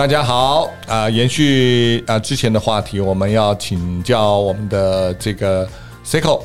大家好啊、延续啊、之前的话题，我们要请教我们的这个 Seiko，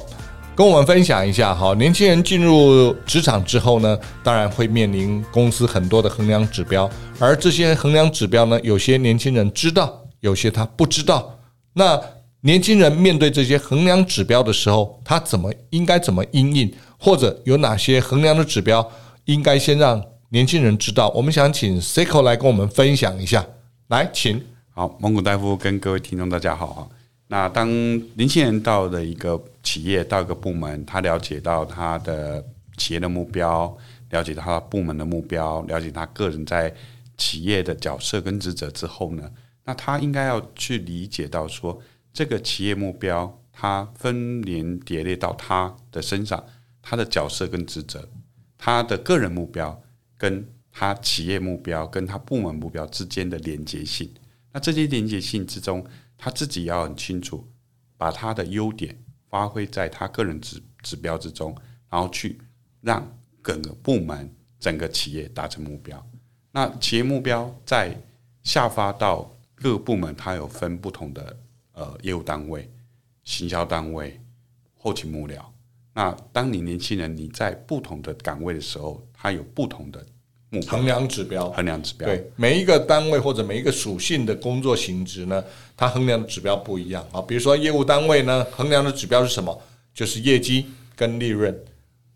跟我们分享一下哈。年轻人进入职场之后呢，当然会面临公司很多的衡量指标，而这些衡量指标呢，有些年轻人知道，有些他不知道。那年轻人面对这些衡量指标的时候，他怎么应该怎么应应，或者有哪些衡量的指标应该先让年轻人知道，我们想请 Seiko 来跟我们分享一下。来，请。好，蒙古大夫跟各位听众大家好啊。那当年轻人到了一个企业，到一个部门，他了解到他的企业的目标，了解到他部门的目标，了解他个人在企业的角色跟职责之后呢，那他应该要去理解到说，这个企业目标，他分连叠列到他的身上，他的角色跟职责，他的个人目标。跟他企业目标跟他部门目标之间的连接性，那这些连接性之中，他自己要很清楚，把他的优点发挥在他个人指指标之中，然后去让整个部门、整个企业达成目标。那企业目标在下发到各个部门，它有分不同的呃业务单位、行销单位、后勤幕僚。那当你年轻人你在不同的岗位的时候，它有不同的目标衡量指标，衡量指标。对每一个单位或者每一个属性的工作性质呢，它衡量的指标不一样啊。比如说业务单位呢，衡量的指标是什么？就是业绩跟利润。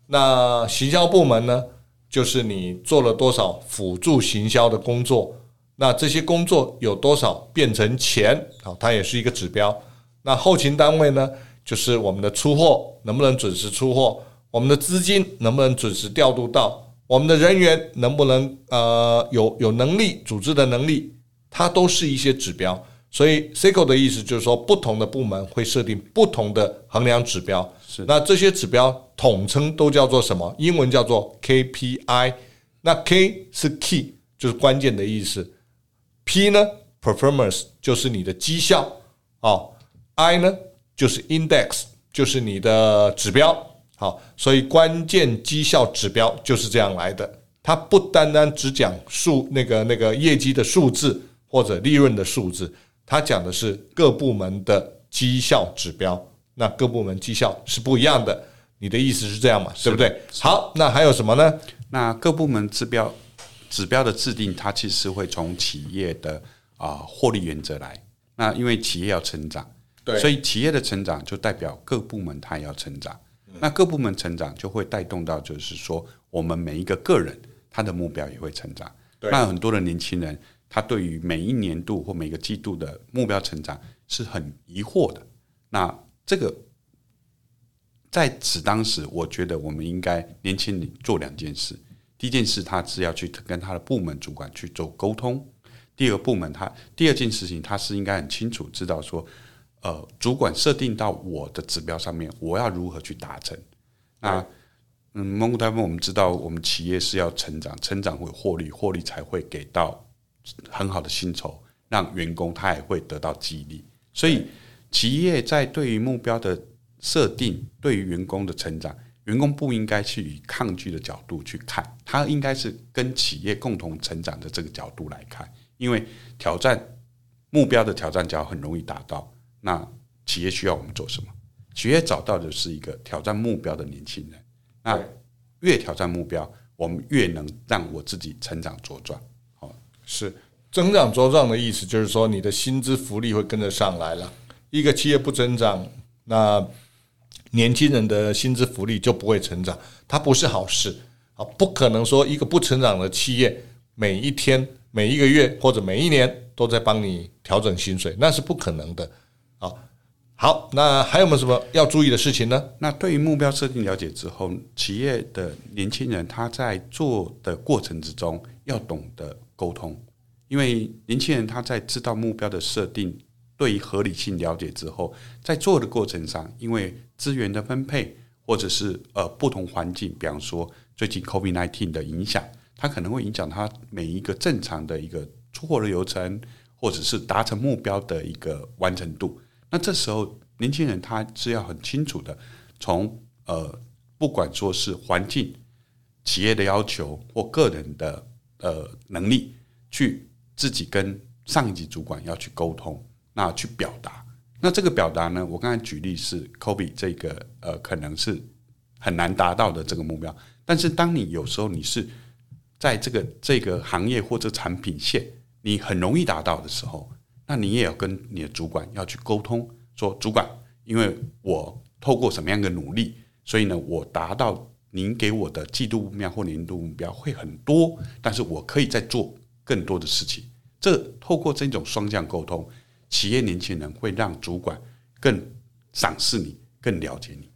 那行销部门呢，就是你做了多少辅助行销的工作，那这些工作有多少变成钱啊？它也是一个指标。那后勤单位呢？就是我们的出货能不能准时出货，我们的资金能不能准时调度到，我们的人员能不能呃有有能力组织的能力，它都是一些指标。所以 Seiko 的意思就是说，不同的部门会设定不同的衡量指标。是，那这些指标统称都叫做什么？英文叫做 KPI。那 K 是 Key，就是关键的意思。P 呢，Performance 就是你的绩效。哦，I 呢？就是 index，就是你的指标，好，所以关键绩效指标就是这样来的。它不单单只讲数那个那个业绩的数字或者利润的数字，它讲的是各部门的绩效指标。那各部门绩效是不一样的，你的意思是这样嘛？对不对？好，那还有什么呢？那各部门指标指标的制定，它其实会从企业的啊获利原则来。那因为企业要成长。对所以企业的成长就代表各部门它也要成长，那各部门成长就会带动到，就是说我们每一个个人他的目标也会成长。那很多的年轻人他对于每一年度或每个季度的目标成长是很疑惑的。那这个在此当时，我觉得我们应该年轻人做两件事。第一件事，他是要去跟他的部门主管去做沟通；第二个部门，他第二件事情，他是应该很清楚知道说。呃，主管设定到我的指标上面，我要如何去达成？那嗯，蒙古大夫，我们知道，我们企业是要成长，成长会获利，获利才会给到很好的薪酬，让员工他也会得到激励。所以，企业在对于目标的设定，对于员工的成长，员工不应该去以抗拒的角度去看，他应该是跟企业共同成长的这个角度来看，因为挑战目标的挑战角很容易达到。那企业需要我们做什么？企业找到的是一个挑战目标的年轻人。那越挑战目标，我们越能让我自己成长茁壮。好，是增长茁壮的意思，就是说你的薪资福利会跟着上来了。一个企业不增长，那年轻人的薪资福利就不会成长，它不是好事啊！不可能说一个不成长的企业，每一天、每一个月或者每一年都在帮你调整薪水，那是不可能的。好，好，那还有没有什么要注意的事情呢？那对于目标设定了解之后，企业的年轻人他在做的过程之中要懂得沟通，因为年轻人他在知道目标的设定，对于合理性了解之后，在做的过程上，因为资源的分配或者是呃不同环境，比方说最近 COVID-19 的影响，它可能会影响他每一个正常的一个出货的流程，或者是达成目标的一个完成度。那这时候，年轻人他是要很清楚的，从呃，不管说是环境、企业的要求或个人的呃能力，去自己跟上一级主管要去沟通，那去表达。那这个表达呢，我刚才举例是 Kobe 这个呃，可能是很难达到的这个目标。但是当你有时候你是在这个这个行业或者产品线，你很容易达到的时候，那你也要跟你的主管要去沟通，说主管，因为我透过什么样的努力，所以呢，我达到您给我的季度目标或年度目标会很多，但是我可以再做更多的事情。这透过这种双向沟通，企业年轻人会让主管更赏识你，更了解你。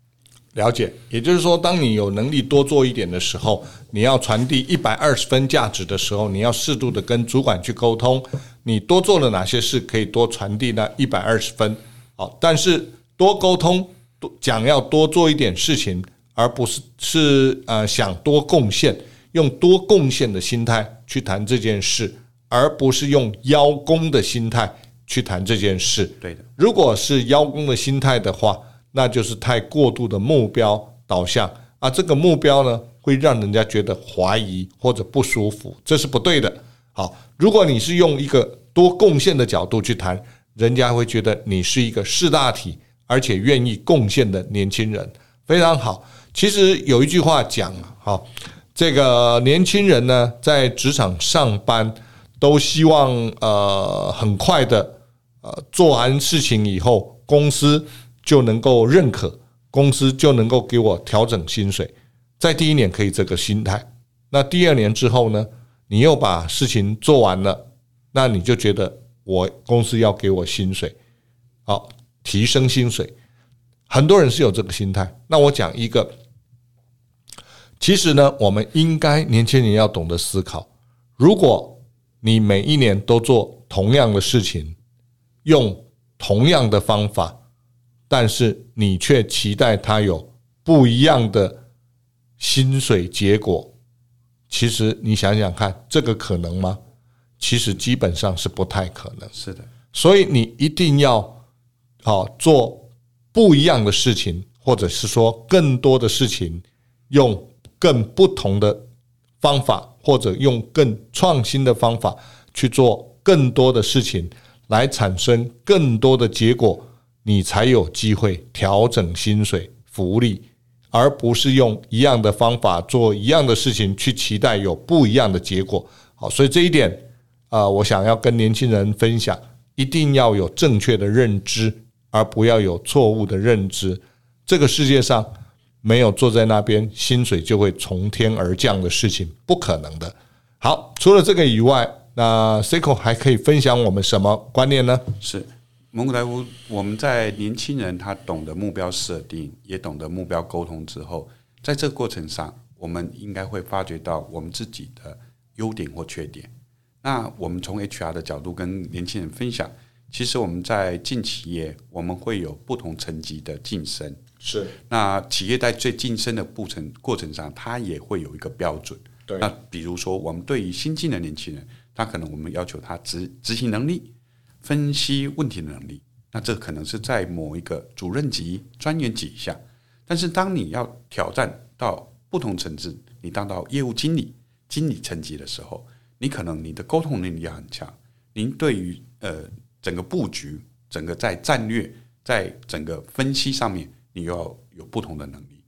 了解，也就是说，当你有能力多做一点的时候，你要传递一百二十分价值的时候，你要适度的跟主管去沟通，你多做了哪些事，可以多传递那一百二十分。好，但是多沟通，多讲要多做一点事情，而不是是呃想多贡献，用多贡献的心态去谈这件事。而不是用邀功的心态去谈这件事。对的，如果是邀功的心态的话，那就是太过度的目标导向啊。这个目标呢，会让人家觉得怀疑或者不舒服，这是不对的。好，如果你是用一个多贡献的角度去谈，人家会觉得你是一个识大体而且愿意贡献的年轻人，非常好。其实有一句话讲啊，好，这个年轻人呢，在职场上班。都希望呃很快的呃做完事情以后，公司就能够认可，公司就能够给我调整薪水。在第一年可以这个心态，那第二年之后呢，你又把事情做完了，那你就觉得我公司要给我薪水，好，提升薪水。很多人是有这个心态。那我讲一个，其实呢，我们应该年轻人要懂得思考，如果。你每一年都做同样的事情，用同样的方法，但是你却期待它有不一样的薪水结果。其实你想想看，这个可能吗？其实基本上是不太可能。是的，所以你一定要好做不一样的事情，或者是说更多的事情，用更不同的方法。或者用更创新的方法去做更多的事情，来产生更多的结果，你才有机会调整薪水福利，而不是用一样的方法做一样的事情去期待有不一样的结果。好，所以这一点啊，我想要跟年轻人分享，一定要有正确的认知，而不要有错误的认知。这个世界上。没有坐在那边，薪水就会从天而降的事情，不可能的。好，除了这个以外，那 Seiko 还可以分享我们什么观念呢？是蒙古台夫，我们在年轻人他懂得目标设定，也懂得目标沟通之后，在这个过程上，我们应该会发觉到我们自己的优点或缺点。那我们从 HR 的角度跟年轻人分享，其实我们在进企业，我们会有不同层级的晋升。是，那企业在最晋升的过程过程上，它也会有一个标准。对，那比如说，我们对于新进的年轻人，他可能我们要求他执执行能力、分析问题的能力，那这可能是在某一个主任级、专员级以下。但是，当你要挑战到不同层次，你当到业务经理、经理层级的时候，你可能你的沟通能力要很强。您对于呃整个布局、整个在战略、在整个分析上面。你要有不同的能力。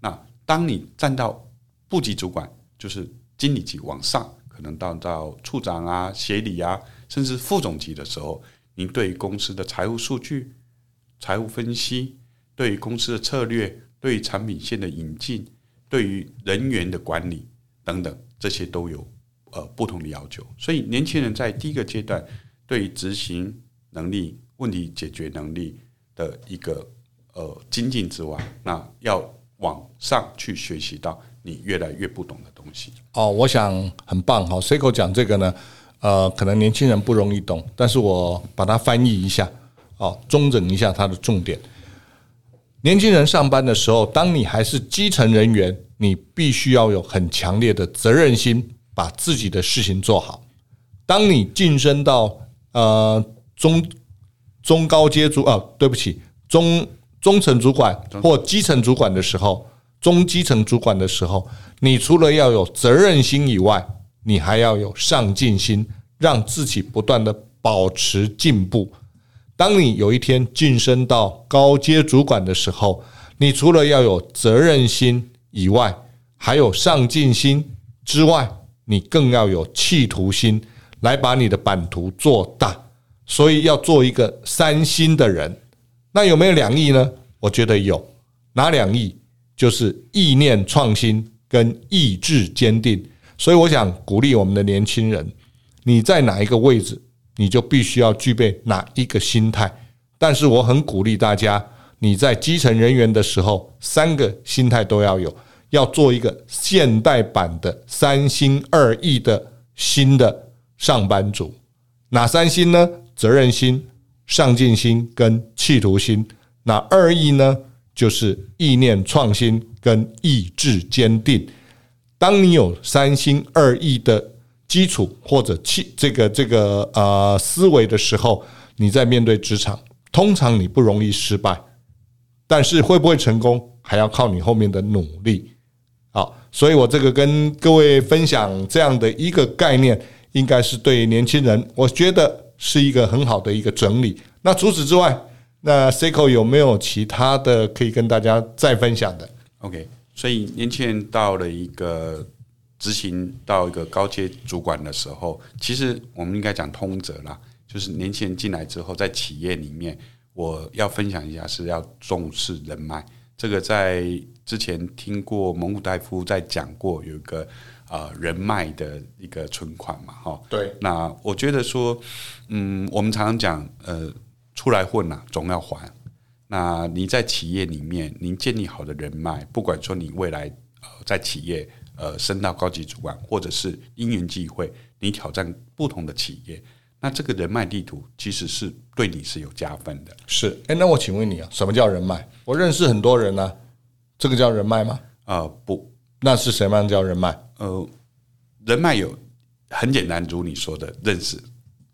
那当你站到部级主管，就是经理级往上，可能到到处长啊、协理啊，甚至副总级的时候，你对于公司的财务数据、财务分析，对于公司的策略、对于产品线的引进、对于人员的管理等等，这些都有呃不同的要求。所以，年轻人在第一个阶段，对于执行能力、问题解决能力的一个。呃，精进之外，那要往上去学习到你越来越不懂的东西。哦，我想很棒。哈，Seiko 讲这个呢，呃，可能年轻人不容易懂，但是我把它翻译一下，哦，中整一下它的重点。年轻人上班的时候，当你还是基层人员，你必须要有很强烈的责任心，把自己的事情做好。当你晋升到呃中中高阶主，啊，对不起，中。中层主管或基层主管的时候，中基层主管的时候，你除了要有责任心以外，你还要有上进心，让自己不断的保持进步。当你有一天晋升到高阶主管的时候，你除了要有责任心以外，还有上进心之外，你更要有企图心，来把你的版图做大。所以要做一个三心的人。那有没有两意呢？我觉得有。哪两意？就是意念创新跟意志坚定。所以我想鼓励我们的年轻人，你在哪一个位置，你就必须要具备哪一个心态。但是我很鼓励大家，你在基层人员的时候，三个心态都要有。要做一个现代版的三心二意的新的上班族，哪三心呢？责任心、上进心跟企图心。那二意呢？就是意念创新跟意志坚定。当你有三心二意的基础或者气这个这个呃思维的时候，你在面对职场，通常你不容易失败，但是会不会成功，还要靠你后面的努力。好，所以我这个跟各位分享这样的一个概念，应该是对年轻人，我觉得是一个很好的一个整理。那除此之外，那 Seiko 有没有其他的可以跟大家再分享的？OK，所以年轻人到了一个执行到一个高阶主管的时候，其实我们应该讲通则啦，就是年轻人进来之后，在企业里面，我要分享一下是要重视人脉。这个在之前听过蒙古大夫在讲过，有一个啊人脉的一个存款嘛，哈。对。那我觉得说，嗯，我们常常讲，呃，出来混呐，总要还。那你在企业里面，您建立好的人脉，不管说你未来呃在企业呃升到高级主管，或者是因缘际会，你挑战不同的企业。那这个人脉地图其实是对你是有加分的。是，哎，那我请问你啊，什么叫人脉？我认识很多人呢，这个叫人脉吗？呃，不，那是什么样叫人脉？呃，人脉有很简单，如你说的认识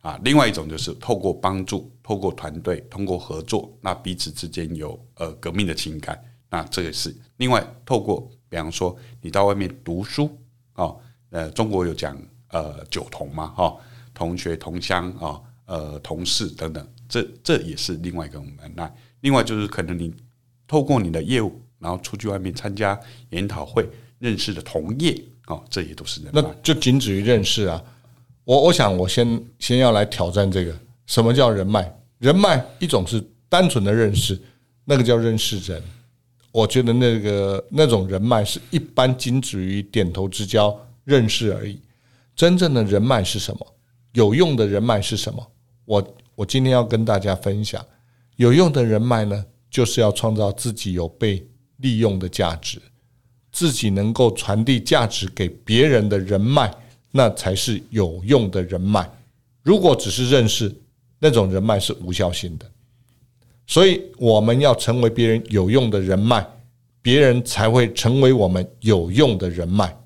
啊。另外一种就是透过帮助，透过团队，通过合作，那彼此之间有呃革命的情感。那这个是另外透过，比方说你到外面读书啊，呃，中国有讲呃九同嘛，哈。同学、同乡啊，呃，同事等等，这这也是另外一个门脉。那另外就是可能你透过你的业务，然后出去外面参加研讨会，认识的同业啊，这也都是人脉。那就仅止于认识啊。我我想我先先要来挑战这个，什么叫人脉？人脉一种是单纯的认识，那个叫认识人。我觉得那个那种人脉是一般仅止于点头之交、认识而已。真正的人脉是什么？有用的人脉是什么？我我今天要跟大家分享，有用的人脉呢，就是要创造自己有被利用的价值，自己能够传递价值给别人的人脉，那才是有用的人脉。如果只是认识，那种人脉是无效性的。所以我们要成为别人有用的人脉，别人才会成为我们有用的人脉。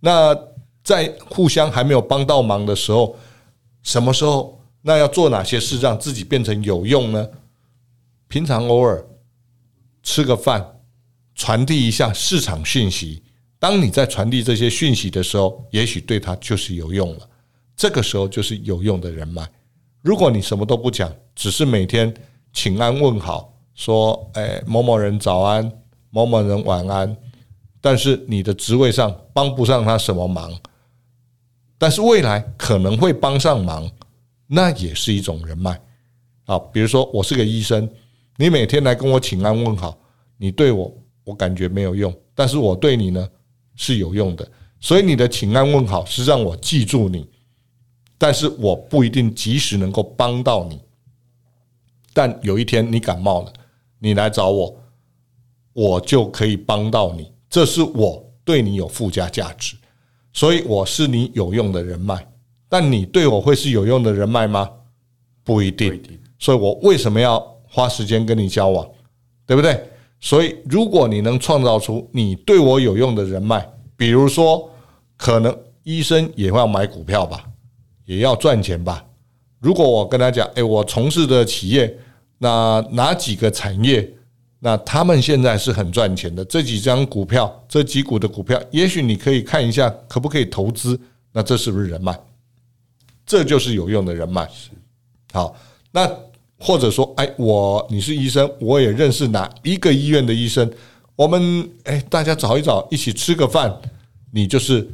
那在互相还没有帮到忙的时候，什么时候？那要做哪些事让自己变成有用呢？平常偶尔吃个饭，传递一下市场讯息。当你在传递这些讯息的时候，也许对他就是有用了。这个时候就是有用的人脉。如果你什么都不讲，只是每天请安问好，说“哎，某某人早安，某某人晚安”，但是你的职位上帮不上他什么忙。但是未来可能会帮上忙，那也是一种人脉啊。比如说，我是个医生，你每天来跟我请安问好，你对我我感觉没有用，但是我对你呢是有用的。所以你的请安问好是让我记住你，但是我不一定及时能够帮到你。但有一天你感冒了，你来找我，我就可以帮到你，这是我对你有附加价值。所以我是你有用的人脉，但你对我会是有用的人脉吗？不一定。所以我为什么要花时间跟你交往，对不对？所以如果你能创造出你对我有用的人脉，比如说，可能医生也会要买股票吧，也要赚钱吧。如果我跟他讲，诶，我从事的企业，那哪几个产业？那他们现在是很赚钱的，这几张股票，这几股的股票，也许你可以看一下，可不可以投资？那这是不是人脉？这就是有用的人脉。好，那或者说，哎，我你是医生，我也认识哪一个医院的医生，我们哎，大家找一找，一起吃个饭，你就是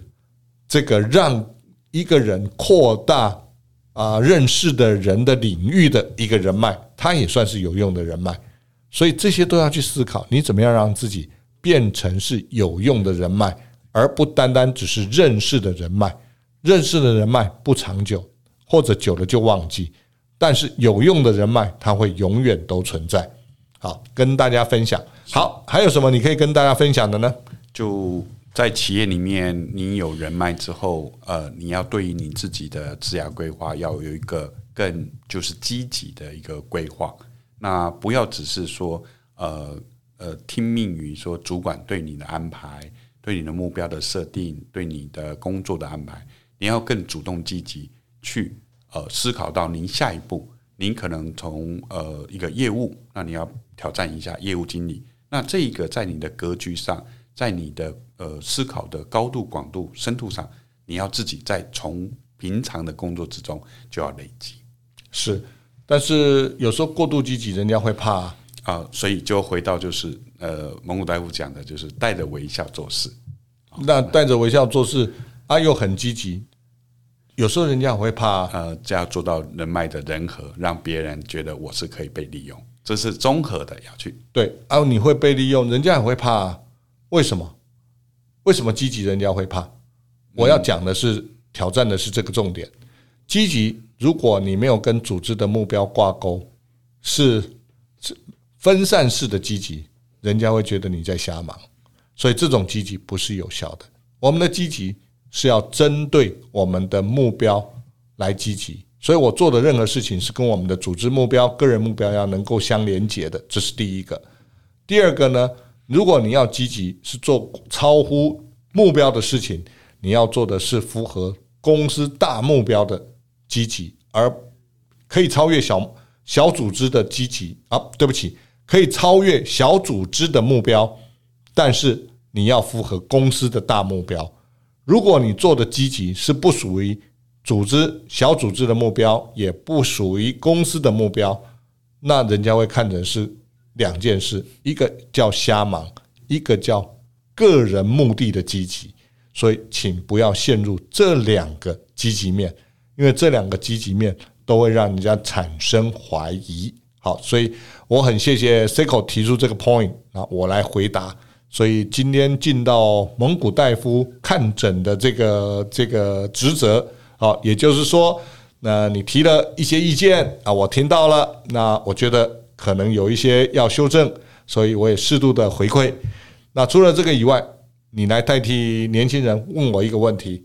这个让一个人扩大啊认识的人的领域的一个人脉，他也算是有用的人脉。所以这些都要去思考，你怎么样让自己变成是有用的人脉，而不单单只是认识的人脉。认识的人脉不长久，或者久了就忘记。但是有用的人脉，它会永远都存在。好，跟大家分享。好，还有什么你可以跟大家分享的呢？就在企业里面，你有人脉之后，呃，你要对于你自己的职业规划要有一个更就是积极的一个规划。那不要只是说，呃呃，听命于说主管对你的安排，对你的目标的设定，对你的工作的安排。你要更主动积极去呃思考到您下一步，您可能从呃一个业务，那你要挑战一下业务经理。那这一个在你的格局上，在你的呃思考的高度、广度、深度上，你要自己在从平常的工作之中就要累积。是，但是有时候过度积极，人家会怕啊，呃，所以就回到就是呃蒙古大夫讲的，就是带着微笑做事。那带着微笑做事。啊，又很积极，有时候人家会怕，呃，这样做到人脉的人和，让别人觉得我是可以被利用，这是综合的要去对。啊，你会被利用，人家也会怕，为什么？为什么积极人家会怕？我要讲的是挑战的是这个重点。积极，如果你没有跟组织的目标挂钩，是是分散式的积极，人家会觉得你在瞎忙，所以这种积极不是有效的。我们的积极。是要针对我们的目标来积极，所以我做的任何事情是跟我们的组织目标、个人目标要能够相连接的，这是第一个。第二个呢，如果你要积极，是做超乎目标的事情，你要做的是符合公司大目标的积极，而可以超越小小组织的积极啊，对不起，可以超越小组织的目标，但是你要符合公司的大目标。如果你做的积极是不属于组织小组织的目标，也不属于公司的目标，那人家会看成是两件事，一个叫瞎忙，一个叫个人目的的积极。所以，请不要陷入这两个积极面，因为这两个积极面都会让人家产生怀疑。好，所以我很谢谢 Seiko 提出这个 point 啊，我来回答。所以今天进到蒙古大夫看诊的这个这个职责，好，也就是说，那你提了一些意见啊，我听到了，那我觉得可能有一些要修正，所以我也适度的回馈。那除了这个以外，你来代替年轻人问我一个问题，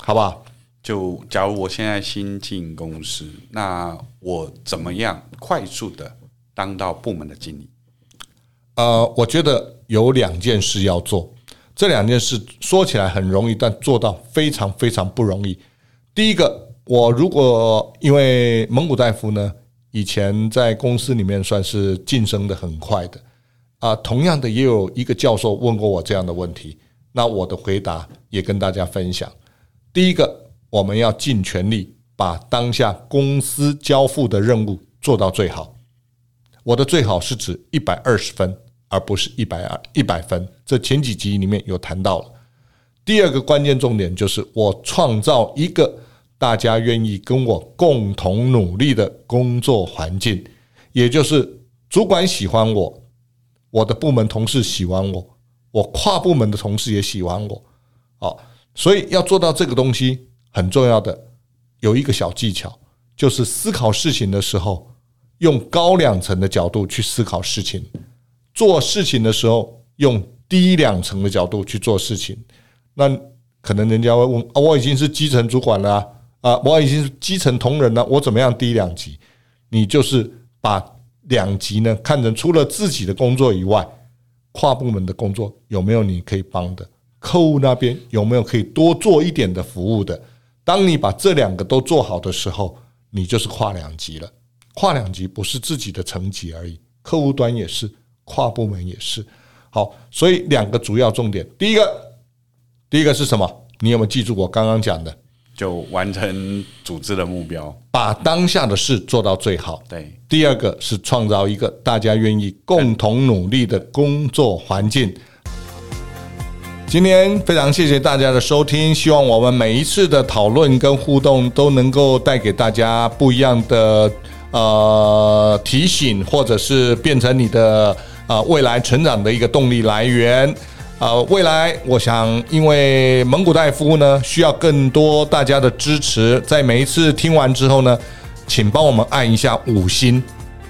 好不好？就假如我现在新进公司，那我怎么样快速的当到部门的经理？呃，我觉得有两件事要做，这两件事说起来很容易，但做到非常非常不容易。第一个，我如果因为蒙古大夫呢，以前在公司里面算是晋升的很快的啊，同样的也有一个教授问过我这样的问题，那我的回答也跟大家分享。第一个，我们要尽全力把当下公司交付的任务做到最好。我的最好是指一百二十分。而不是一百二一百分，这前几集里面有谈到了。第二个关键重点就是，我创造一个大家愿意跟我共同努力的工作环境，也就是主管喜欢我，我的部门同事喜欢我，我跨部门的同事也喜欢我。好，所以要做到这个东西，很重要的有一个小技巧，就是思考事情的时候，用高两层的角度去思考事情。做事情的时候，用低两层的角度去做事情，那可能人家会问啊，我已经是基层主管了啊，啊，我已经是基层同仁了，我怎么样低两级？你就是把两级呢看成除了自己的工作以外，跨部门的工作有没有你可以帮的？客户那边有没有可以多做一点的服务的？当你把这两个都做好的时候，你就是跨两级了。跨两级不是自己的层级而已，客户端也是。跨部门也是好，所以两个主要重点，第一个，第一个是什么？你有没有记住我刚刚讲的？就完成组织的目标，把当下的事做到最好。对，第二个是创造一个大家愿意共同努力的工作环境。今天非常谢谢大家的收听，希望我们每一次的讨论跟互动都能够带给大家不一样的呃提醒，或者是变成你的呃未来成长的一个动力来源。呃，未来我想，因为蒙古大夫呢，需要更多大家的支持。在每一次听完之后呢，请帮我们按一下五星，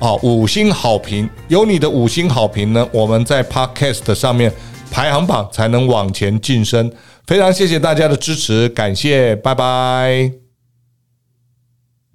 哦，五星好评。有你的五星好评呢，我们在 Podcast 上面排行榜才能往前晋升。非常谢谢大家的支持，感谢，拜拜。